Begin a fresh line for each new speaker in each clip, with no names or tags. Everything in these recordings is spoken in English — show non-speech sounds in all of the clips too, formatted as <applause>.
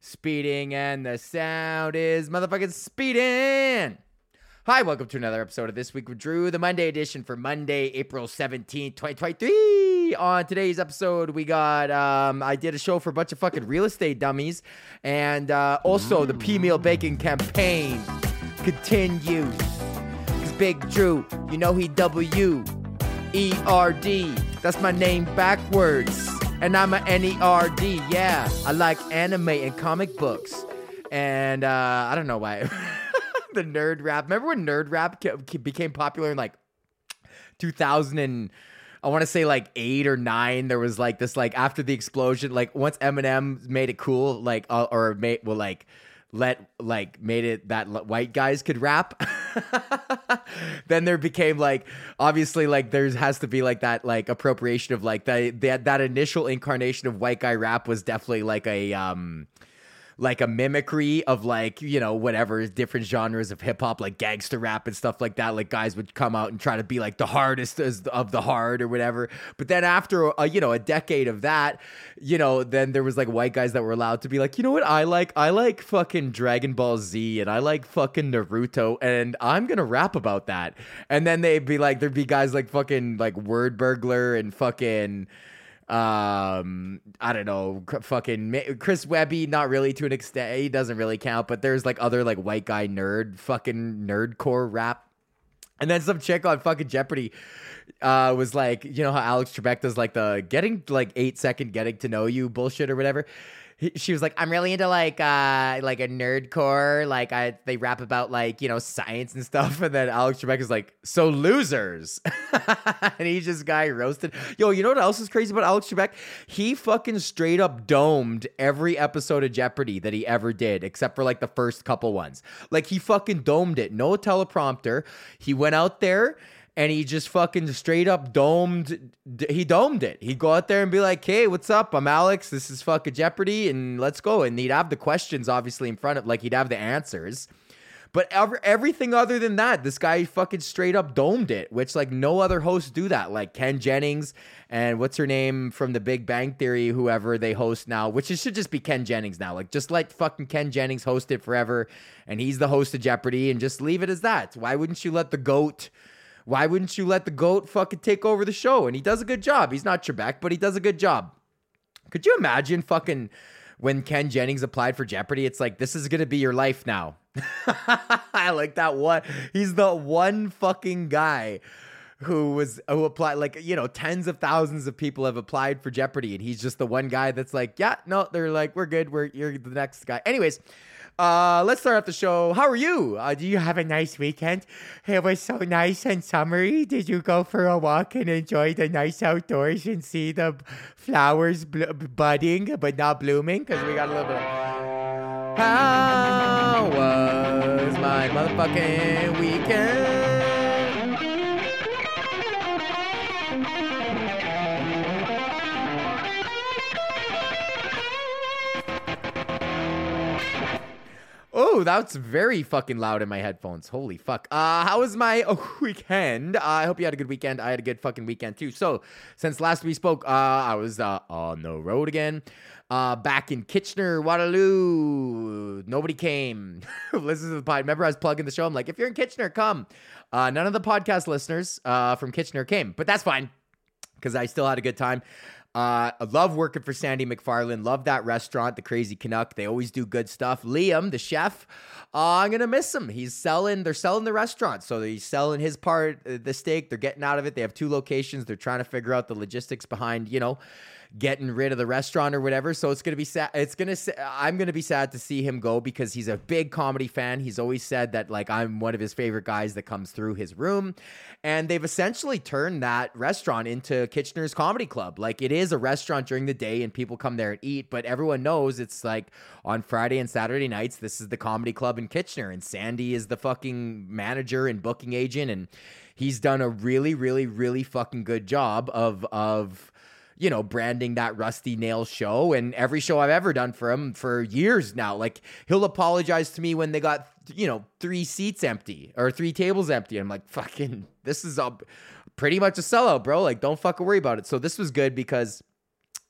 speeding, and the sound is motherfucking speeding. Hi, welcome to another episode of This Week with Drew, the Monday edition for Monday, April 17th, 2023. On today's episode, we got, um, I did a show for a bunch of fucking real estate dummies, and uh, also the Peameal Bacon campaign continues. Cause Big Drew, you know he W E R D. That's my name backwards. And I'm a nerd. Yeah, I like anime and comic books. And uh, I don't know why. <laughs> the nerd rap. Remember when nerd rap ca- ca- became popular in like 2000 and I want to say like eight or nine. There was like this like after the explosion, like once Eminem made it cool, like uh, or made well like let like made it that white guys could rap. <laughs> then there became like obviously like there has to be like that like appropriation of like that that that initial incarnation of white guy rap was definitely like a um like a mimicry of like you know whatever different genres of hip hop like gangster rap and stuff like that. Like guys would come out and try to be like the hardest of the hard or whatever. But then after a, you know a decade of that you know then there was like white guys that were allowed to be like you know what I like? I like fucking Dragon Ball Z and I like fucking Naruto and I'm to rap about that. And then they'd be like there'd be guys like fucking like Wordburglar and fucking um i don't know fucking Ma- chris webby not really to an extent he doesn't really count but there's like other like white guy nerd fucking nerdcore rap. And then some chick on fucking jeopardy uh was like you know how alex trebek does like the getting like eight second getting to know you bullshit or whatever He- she was like i'm really into like uh like a nerdcore like i they rap about like you know science and stuff. And then alex trebek is like so losers. <laughs> And he just guy roasted. Yo you know what else is crazy about alex trebek? He fucking straight up domed every episode of jeopardy that he ever did except for like the first couple ones. Like he fucking domed it. No teleprompter. He went out there and he just fucking straight up domed he domed it he'd go out there and be like hey what's up i'm alex this is fucking jeopardy and let's go and he'd have the questions obviously in front of like he'd have the answers but ever, everything other than that, this guy fucking straight up domed it, which like no other hosts do that. Like Ken Jennings and what's her name from The Big Bang Theory, whoever they host now, which it should just be Ken Jennings now. Like just let fucking Ken Jennings host it forever, and he's the host of Jeopardy, and just leave it as that. Why wouldn't you let the goat? Why wouldn't you let the goat fucking take over the show? And he does a good job. He's not Trebek, but he does a good job. Could you imagine fucking when Ken Jennings applied for Jeopardy? It's like this is gonna be your life now. <laughs> I like that one. He's the one fucking guy who was who applied like you know tens of thousands of people have applied for Jeopardy and he's just the one guy that's like yeah no they're like we're good we're you're the next guy. Anyways, uh, let's start off the show. How are you? Uh, do you have a nice weekend? It was so nice and summery. Did you go for a walk and enjoy the nice outdoors and see the flowers bl- budding but not blooming? Because we got a little bit. How was my motherfucking weekend? Oh, that's very fucking loud in my headphones. Holy fuck. Uh, how was my <laughs> weekend? Uh, I hope you had a good weekend. I had a good fucking weekend too. So, since last we spoke, uh, I was uh, on the road again. Uh, back in Kitchener, Waterloo. Nobody came. <laughs> Listen to the pod. Remember, I was plugging the show. I'm like, if you're in Kitchener, come. Uh, none of the podcast listeners uh, from Kitchener came, but that's fine because I still had a good time. Uh, I love working for Sandy McFarland. Love that restaurant, the Crazy Canuck. They always do good stuff. Liam, the chef, uh, I'm gonna miss him. He's selling. They're selling the restaurant, so he's selling his part, uh, the steak. They're getting out of it. They have two locations. They're trying to figure out the logistics behind, you know, getting rid of the restaurant or whatever. So it's gonna be sad. It's gonna. I'm gonna be sad to see him go because he's a big comedy fan. He's always said that like I'm one of his favorite guys that comes through his room, and they've essentially turned that restaurant into Kitchener's Comedy Club. Like it is a restaurant during the day and people come there and eat, but everyone knows it's like on Friday and Saturday nights. This is the comedy club in Kitchener, and Sandy is the fucking manager and booking agent, and he's done a really, really, really fucking good job of of you know, branding that Rusty Nail show and every show I've ever done for him for years now. Like he'll apologize to me when they got, you know, three seats empty or three tables empty. I'm like, fucking, this is a pretty much a sellout, bro. Like, don't fucking worry about it. So this was good because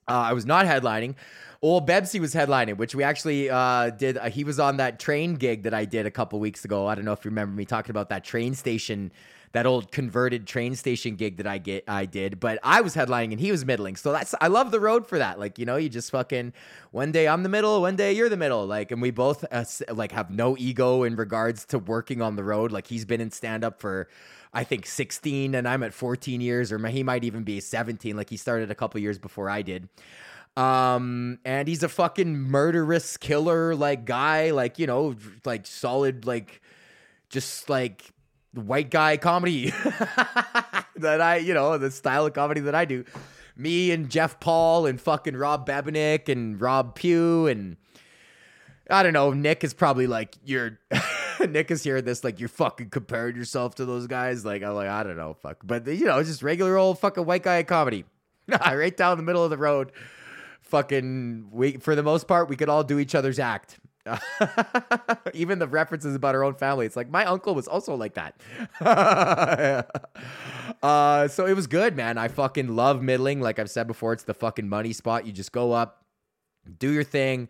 uh, I was not headlining. Old Bebsy was headlining, which we actually uh, did. Uh, he was on that train gig that I did a couple weeks ago. I don't know if you remember me talking about that train station, that old converted train station gig that I get I did. But I was headlining and he was middling. So that's I love the road for that. Like you know, you just fucking one day I'm the middle, one day you're the middle. Like, and we both uh, like have no ego in regards to working on the road. Like he's been in stand up for. I think 16 and I'm at 14 years, or he might even be 17. Like he started a couple years before I did. Um, and he's a fucking murderous killer, like guy, like, you know, like solid, like just like white guy comedy <laughs> that I, you know, the style of comedy that I do. Me and Jeff Paul and fucking Rob Babinick and Rob Pugh and I don't know. Nick is probably like you're. <laughs> Nick is hearing this like you're fucking comparing yourself to those guys. Like I'm like I don't know, fuck. But you know, just regular old fucking white guy comedy, <laughs> right down the middle of the road fucking we for the most part we could all do each other's act. <laughs> Even the references about our own family. It's like my uncle was also like that. <laughs> uh, so it was good, man. I fucking love middling. Like I've said before, it's the fucking money spot. You just go up, do your thing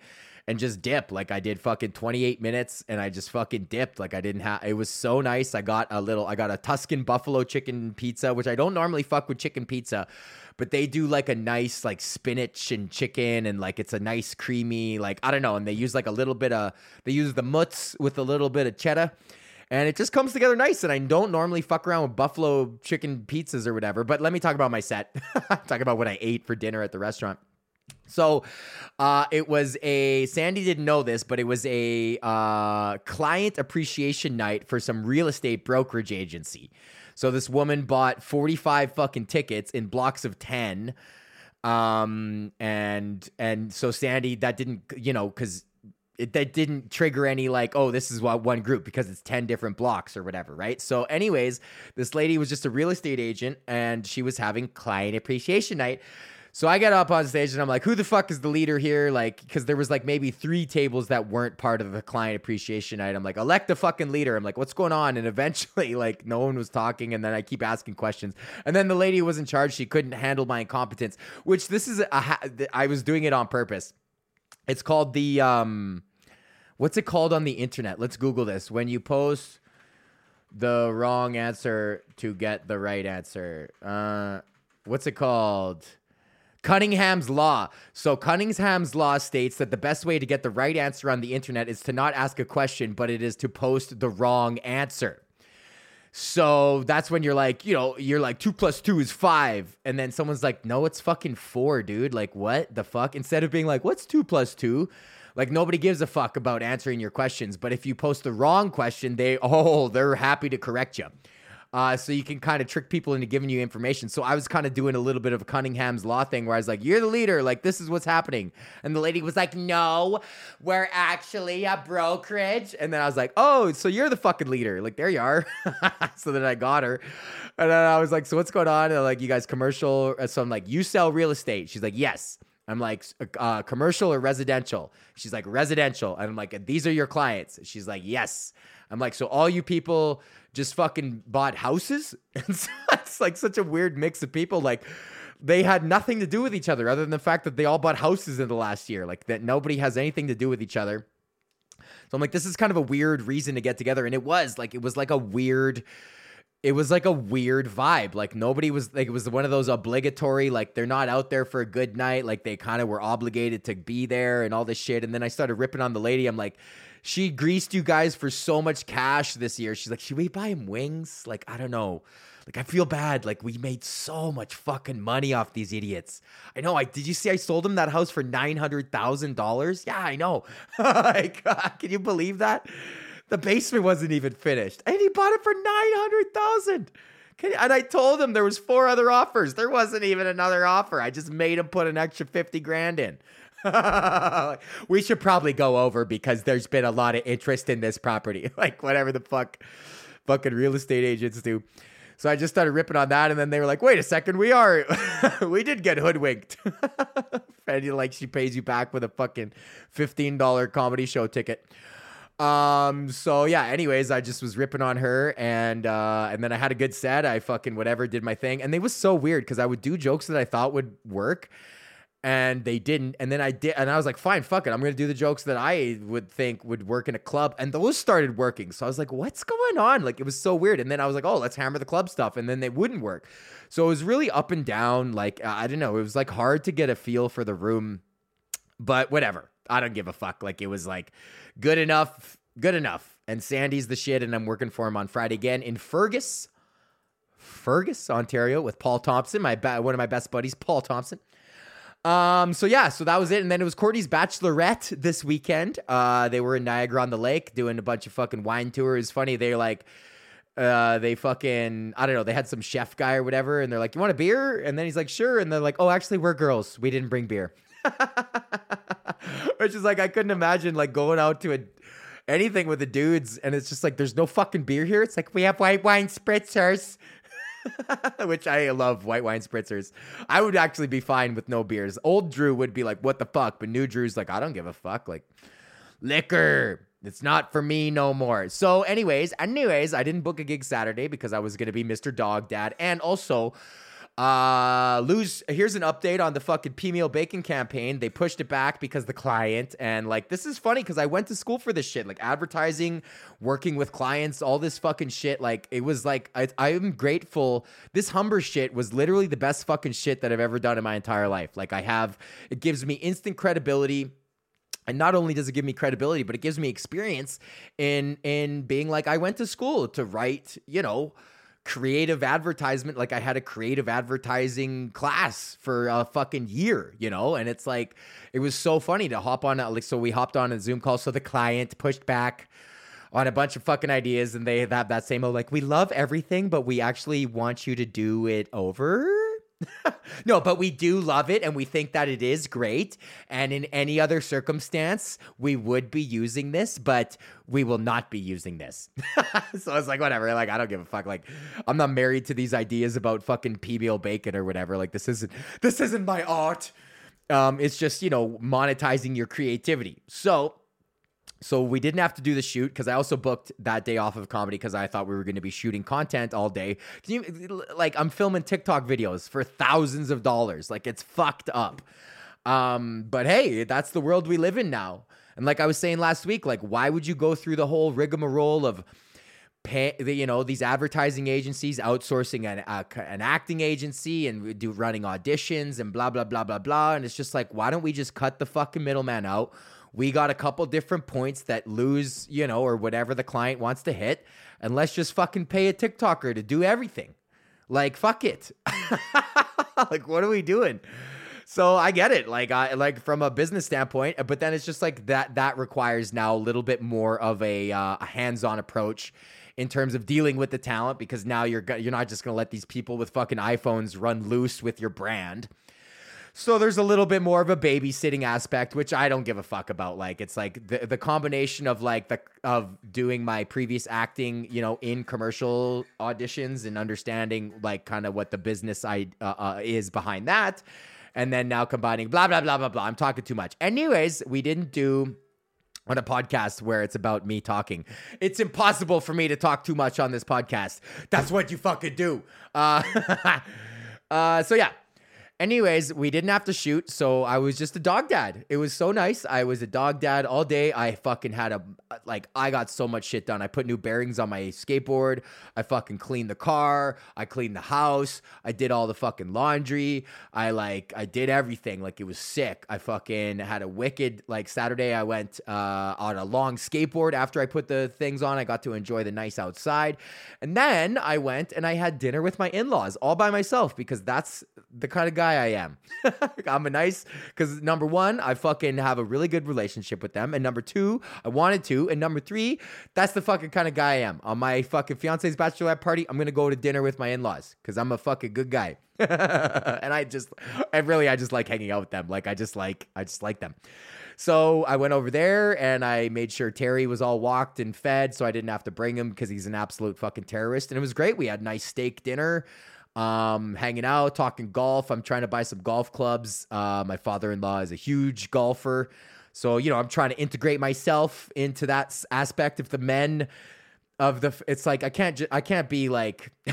and just dip. Like I did fucking 28 minutes and I just fucking dipped. Like I didn't have it was so nice. I got a little I got a Tuscan buffalo chicken pizza, which I don't normally fuck with chicken pizza, but they do like a nice like spinach and chicken and like it's a nice creamy like I don't know and they use like a little bit of they use the mutts with a little bit of cheddar and it just comes together nice and I don't normally fuck around with buffalo chicken pizzas or whatever but let me talk about my set <laughs> talk about what I ate for dinner at the restaurant so uh, it was a Sandy didn't know this, but it was a uh, client appreciation night for some real estate brokerage agency. So this woman bought 45 fucking tickets in blocks of 10. Um and and so Sandy that didn't you know cuz it, that didn't trigger any like oh this is what one group because it's 10 different blocks or whatever right so anyways this lady was just a real estate agent and she was having client appreciation night so I get up on stage and I'm like, who the fuck is the leader here? Like, because there was like maybe three tables that weren't part of the client appreciation night. I'm like, elect the fucking leader. I'm like, what's going on? And eventually, <laughs> like, no one was talking. And then I keep asking questions. And then the lady was in charge, she couldn't handle my incompetence, which this is, a, I was doing it on purpose. It's called the, um, what's it called on the internet? Let's Google this. When you post the wrong answer to get the right answer, uh, what's it called? Cunningham's Law. So, Cunningham's Law states that the best way to get the right answer on the internet is to not ask a question, but it is to post the wrong answer. So that's when you're like, you know, you're like two plus two is five. And then someone's like, no, it's fucking four, dude. Like, what the fuck? Instead of being like, what's two plus two? Like, nobody gives a fuck about answering your questions. But if you post the wrong question, they, <laughs> oh, they're happy to correct you. Uh, so you can kind of trick people into giving you information. So I was kind of doing a little bit of Cunningham's Law thing where I was like, You're the leader. Like, this is what's happening. And the lady was like, No, we're actually a brokerage. And then I was like, Oh, so you're the fucking leader. Like, there you are. <laughs> so then I got her. And then I was like, So what's going on? And like, You guys commercial? So I'm like, You sell real estate. She's like, Yes. I'm like, uh, commercial or residential? She's like, residential. And I'm like, these are your clients. She's like, yes. I'm like, so all you people just fucking bought houses. <laughs> And so it's like such a weird mix of people. Like they had nothing to do with each other other than the fact that they all bought houses in the last year. Like that nobody has anything to do with each other. So I'm like, this is kind of a weird reason to get together. And it was like, it was like a weird it was like a weird vibe. Like nobody was like it was one of those obligatory like they're not out there for a good night. Like they kind of were obligated to be there and all this shit. And then I started ripping on the lady. I'm like, she greased you guys for so much cash this year. She's like, should we buy him wings? Like, I don't know. Like, I feel bad. Like, we made so much fucking money off these idiots. I know. I did you see I sold him that house for nine hundred thousand dollars? Yeah, I know. <laughs> like, <laughs> can you believe that? The basement wasn't even finished, and he bought it for nine hundred thousand. And I told him there was four other offers. There wasn't even another offer. I just made him put an extra fifty grand in. <laughs> we should probably go over because there's been a lot of interest in this property. <laughs> like whatever the fuck fucking real estate agents do. So I just started ripping on that, and then they were like, "Wait a second, we are, <laughs> we did get hoodwinked." and like she pays you back with a fucking fifteen dollar comedy show ticket. Um. So yeah. Anyways, I just was ripping on her, and uh, and then I had a good set. I fucking whatever did my thing, and they was so weird because I would do jokes that I thought would work, and they didn't. And then I did, and I was like, fine, fuck it. I'm gonna do the jokes that I would think would work in a club, and those started working. So I was like, what's going on? Like it was so weird. And then I was like, oh, let's hammer the club stuff, and then they wouldn't work. So it was really up and down. Like uh, I don't know, it was like hard to get a feel for the room, but whatever. I don't give a fuck. Like it was like good enough, good enough. And Sandy's the shit, and I'm working for him on Friday again in Fergus. Fergus, Ontario, with Paul Thompson, my ba- one of my best buddies, Paul Thompson. Um, so yeah, so that was it. And then it was Courtney's bachelorette this weekend. Uh, they were in Niagara on the Lake doing a bunch of fucking wine tours. Funny, They're like uh, they fucking I don't know, they had some chef guy or whatever, and they're like, You want a beer? And then he's like, Sure. And they're like, Oh, actually, we're girls. We didn't bring beer. <laughs> Which is like I couldn't imagine like going out to a anything with the dudes and it's just like there's no fucking beer here. It's like we have white wine spritzers. <laughs> which I love white wine spritzers. I would actually be fine with no beers. Old Drew would be like, what the fuck? But new Drew's like, I don't give a fuck. Like, liquor. It's not for me no more. So, anyways, anyways, I didn't book a gig Saturday because I was gonna be Mr. Dog Dad. And also, uh, lose. Here's an update on the fucking peameal bacon campaign. They pushed it back because the client and like this is funny because I went to school for this shit, like advertising, working with clients, all this fucking shit. Like it was like I, I'm grateful. This Humber shit was literally the best fucking shit that I've ever done in my entire life. Like I have, it gives me instant credibility and not only does it give me credibility but it gives me experience in in being like I went to school to write you know creative advertisement. Like I had a creative advertising class for a fucking year, you know? And it's like, it was so funny to hop on, like, so we hopped on a Zoom call. So the client pushed back on a bunch of fucking ideas and they have that same, oh, like, we love everything, but we actually want you to do it over <laughs> no, but we do love it and we think that it is great. And in any other circumstance, we would be using this, but we will not be using this. <laughs> so I was like, whatever. Like, I don't give a fuck. Like, I'm not married to these ideas about fucking PBL bacon or whatever. Like, this isn't this isn't my art. Um, it's just, you know, monetizing your creativity. So so we didn't have to do the shoot because I also booked that day off of comedy because I thought we were going to be shooting content all day. Can you like I'm filming TikTok videos for thousands of dollars. Like it's fucked up. Um, but hey, that's the world we live in now. And like I was saying last week, like why would you go through the whole rigmarole of pay, you know, these advertising agencies outsourcing an, an acting agency and do running auditions and blah blah blah blah blah. And it's just like, why don't we just cut the fucking middleman out? We got a couple different points that lose, you know, or whatever the client wants to hit, and let's just fucking pay a TikToker to do everything. Like fuck it. <laughs> like what are we doing? So I get it, like I like from a business standpoint, but then it's just like that that requires now a little bit more of a, uh, a hands-on approach in terms of dealing with the talent because now you're you're not just gonna let these people with fucking iPhones run loose with your brand. So there's a little bit more of a babysitting aspect, which I don't give a fuck about. Like it's like the the combination of like the of doing my previous acting, you know, in commercial auditions and understanding like kind of what the business I uh, uh, is behind that, and then now combining blah blah blah blah blah. I'm talking too much. Anyways, we didn't do on a podcast where it's about me talking. It's impossible for me to talk too much on this podcast. That's what you fucking do. Uh, <laughs> uh, so yeah, Anyways, we didn't have to shoot, so I was just a dog dad. It was so nice. I was a dog dad all day. I fucking had a like I got so much shit done. I put new bearings on my skateboard. I fucking cleaned the car. I cleaned the house. I did all the fucking laundry. I like I did everything. Like it was sick. I fucking had a wicked like Saturday. I went uh, on a long skateboard after I put the things on. I got to enjoy the nice outside, and then I went and I had dinner with my in laws all by myself because that's the kind of guy guy I am. <laughs> I'm a nice because number one, I fucking have a really good relationship with them, and number two, I wanted to, and number three, that's the fucking kind of guy I am. On my fucking fiance's bachelorette party, I'm gonna go to dinner with my in-laws because I'm a fucking good guy. <laughs> and I just, I really, I just like hanging out with them. Like I just like, I just like them. So I went over there and I made sure Terry was all walked and fed so I didn't have to bring him because he's an absolute fucking terrorist. And it was great. We had nice steak dinner um, hanging out, talking golf. I'm trying to buy some golf clubs. Uh, my father in law is a huge golfer. So, you know, I'm trying to integrate myself into that aspect of the men of the, it's like, I can't, ju- I can't be like, <laughs>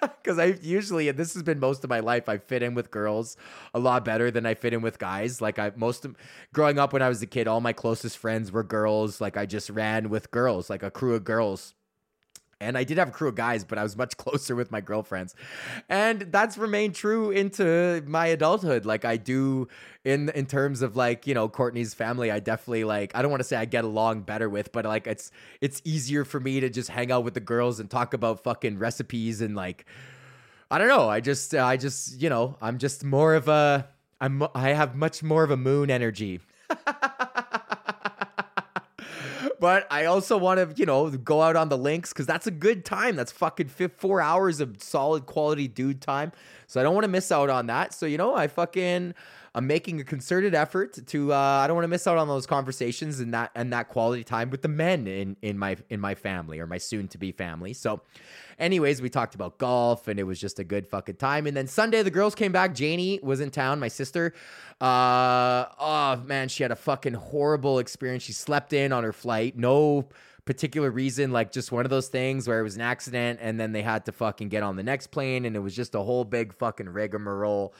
because I usually, and this has been most of my life, I fit in with girls a lot better than I fit in with guys. Like I most of growing up when I was a kid, all my closest friends were girls. Like I just ran with girls, like a crew of girls. And I did have a crew of guys, but I was much <laughs> closer with my girlfriends. And that's remained true into my adulthood. Like I do in in terms of like, you know, Courtney's family, I definitely like I don't want to say I get along better with, but like it's it's easier for me to just hang out with the girls and talk about fucking recipes and like I don't know. I just uh, I just, you know, I'm just more of a I'm I have much more of a moon energy. <laughs> but I also want to, you know, go out on the links because that's a good time. That's fucking four hours of solid quality dude time. So I don't want to miss out on that. So, you know, I fucking. I'm making a concerted effort to. Uh, I don't want to miss out on those conversations and that and that quality time with the men in in my in my family or my soon to be family. So, anyways, we talked about golf and it was just a good fucking time. And then Sunday, the girls came back. Janie was in town. My sister. Uh, oh man, she had a fucking horrible experience. She slept in on her flight. No particular reason, like just one of those things where it was an accident and then they had to fucking get on the next plane and it was just a whole big fucking rigmarole.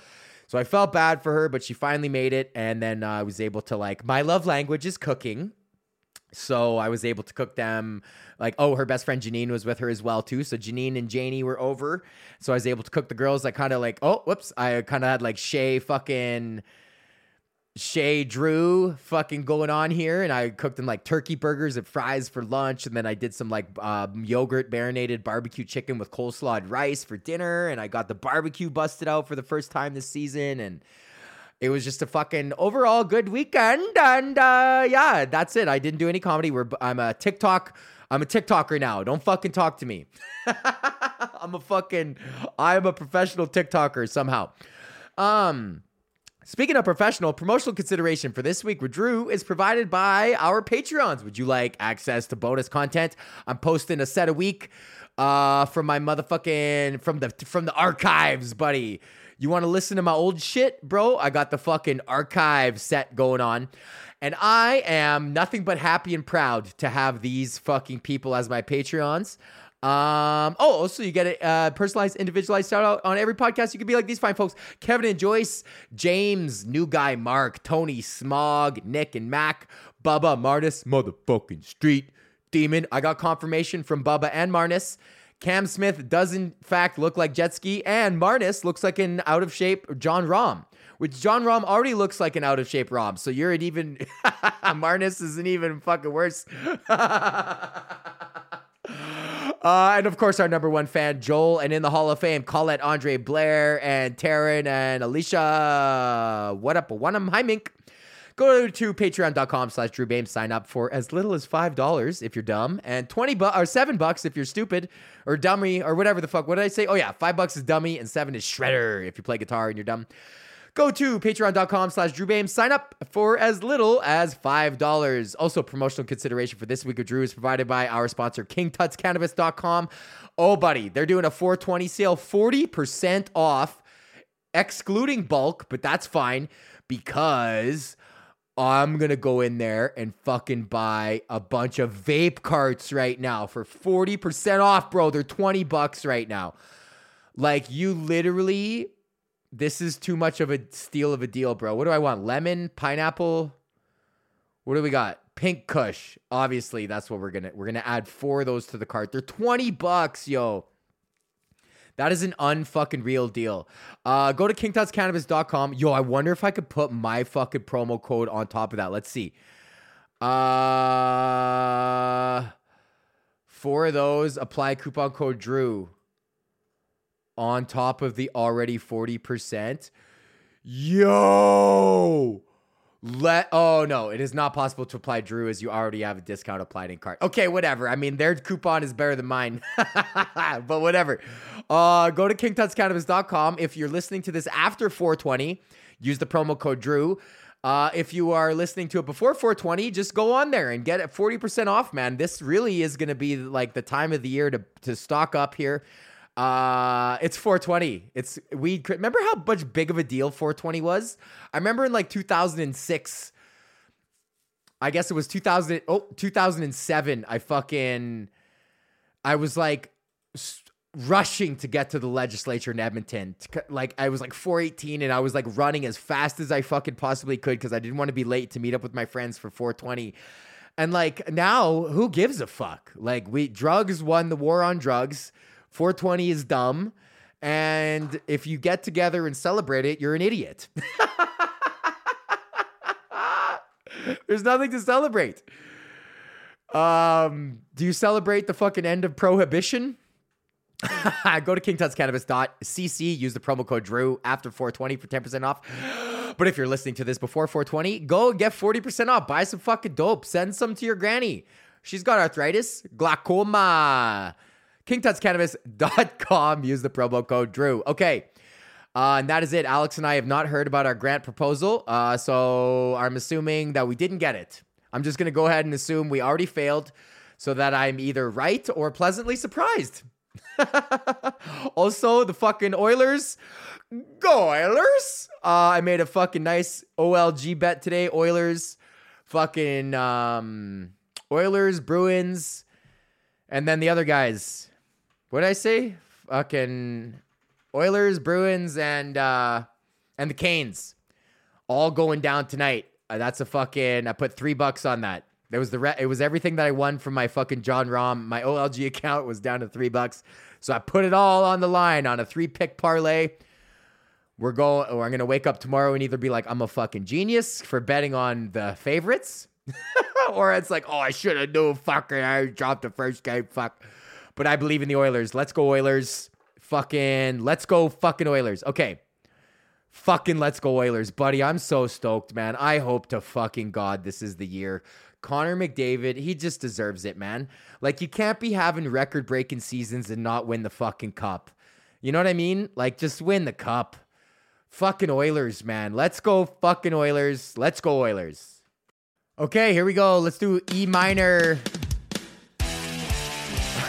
So I felt bad for her, but she finally made it. And then uh, I was able to, like, my love language is cooking. So I was able to cook them. Like, oh, her best friend Janine was with her as well too. So Janine and Janie were over. So I was able to cook the girls. I kind of like, oh, whoops. I kind of had like Shay fucking Shay Drew fucking going on here, and I cooked them like turkey burgers and fries for lunch, and then I did some like um, yogurt marinated barbecue chicken with coleslaw and rice for dinner, and I got the barbecue busted out for the first time this season, and it was just a fucking overall good weekend, and uh, yeah, that's it. I didn't do any comedy. We're I'm a TikTok. I'm a TikToker now. Don't fucking talk to me. <laughs> I'm a fucking. I'm a professional TikToker somehow. Um. Speaking of professional, promotional consideration for this week with Drew is provided by our Patreons. Would you like access to bonus content? I'm posting a set a week uh, from my motherfucking from the from the archives, buddy. You want to listen to my old shit, bro? I got the fucking archive set going on. And I am nothing but happy and proud to have these fucking people as my Patreons. Um, oh, also you get a uh, personalized, individualized shout out on every podcast. You can be like these fine folks: Kevin and Joyce, James, new guy Mark, Tony, Smog, Nick and Mac, Bubba, Marnus, motherfucking Street Demon. I got confirmation from Bubba and Marnus. Cam Smith does in fact look like Jet Ski, and Marnus looks like an out of shape Jon Rahm which Jon Rahm already looks like an out of shape Rahm. So you're an even <laughs> Marnus is an even fucking worse. <laughs> Uh, and of course, our number one fan, Joel, and in the Hall of Fame, Colette, Andre Blair, and Taryn, and Alicia. What up, Wanam? Hi, Mink. Go to patreon.com slash Drew Behm. Sign up for as little as $5 if you're dumb, and 20 bucks or 7 bucks if you're stupid or dummy or whatever the fuck. What did I say? Oh, yeah, 5 bucks is dummy, and 7 is shredder if you play guitar and you're dumb. Go to patreon.com slash Drew Behm. Sign up for as little as $5. Also, promotional consideration for this week of Drew is provided by our sponsor, KingTutsCannabis.com. Oh, buddy, they're doing a 420 sale, 40% off, excluding bulk, but that's fine because I'm gonna go in there and fucking buy a bunch of vape carts right now for 40% off, bro. They're 20 bucks right now. Like you literally this is too much of a steal of a deal, bro. What do I want? Lemon, pineapple. What do we got? Pink Kush. Obviously, that's what we're gonna we're gonna add four of those to the cart. They're twenty bucks, yo. That is an unfucking real deal. Uh, go to kingtutscannabis.com. Yo, I wonder if I could put my fucking promo code on top of that. Let's see. Uh, four of those. Apply coupon code Drew on top of the already 40%. Yo! Let oh no, it is not possible to apply Drew as you already have a discount applied in cart. Okay, whatever. I mean, their coupon is better than mine. <laughs> but whatever. Uh go to kingtutscannabis.com. If you're listening to this after 420, use the promo code Drew. Uh, if you are listening to it before 420, just go on there and get it 40% off, man. This really is going to be like the time of the year to, to stock up here. Uh, it's 420. It's we remember how much big of a deal 420 was. I remember in like 2006. I guess it was 2000. Oh, 2007. I fucking. I was like, rushing to get to the legislature in Edmonton. Like I was like 418 and I was like running as fast as I fucking possibly could because I didn't want to be late to meet up with my friends for 420. And like now, who gives a fuck? Like we drugs won the war on drugs. 420 is dumb. And if you get together and celebrate it, you're an idiot. <laughs> There's nothing to celebrate. Um, do you celebrate the fucking end of prohibition? <laughs> Go to kingtutscannabis.cc, use the promo code Drew after 420 for 10% off. <gasps> But if you're listening to this before 420, go get 40% off. Buy some fucking dope. Send some to your granny. She's got arthritis, glaucoma. KingTutsCannabis.com. Use the promo code Drew. Okay. Uh, and that is it. Alex and I have not heard about our grant proposal. Uh, so I'm assuming that we didn't get it. I'm just going to go ahead and assume we already failed so that I'm either right or pleasantly surprised. <laughs> also, the fucking Oilers. Go Oilers! Uh, I made a fucking nice OLG bet today. Oilers, fucking um, Oilers, Bruins, and then the other guys. What did I say? Fucking Oilers, Bruins, and uh, and the Canes, all going down tonight. Uh, that's a fucking. I put three bucks on that. It was the re- it was everything that I won from my fucking Jon Rahm. My OLG <laughs> account was down to three bucks, so I put it all on the line on a three pick parlay. We're going, I'm gonna wake up tomorrow and either be like, I'm a fucking genius for betting on the favorites, <laughs> or it's like, oh, I should have known. Fucking, I dropped the first game. Fuck. But I believe in the Oilers. Let's go Oilers. Fucking, let's go fucking Oilers. Okay. Fucking let's go Oilers, buddy. I'm so stoked, man. I hope to fucking God this is the year. Connor McDavid, he just deserves it, man. Like, you can't be having record breaking seasons and not win the fucking cup. You know what I mean? Like, just win the cup. Fucking Oilers, man. Let's go, fucking Oilers. Let's go, Oilers. Okay, here we go. Let's do E minor.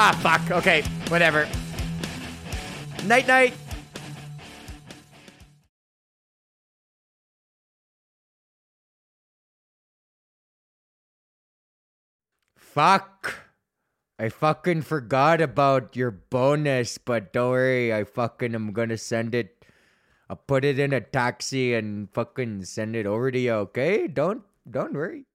Ah, fuck. Okay, whatever. Night, night. Fuck. I fucking forgot about your bonus, but don't worry, I fucking am gonna send it. I'll put it in a taxi and fucking send it over to you, okay? Don't don't worry.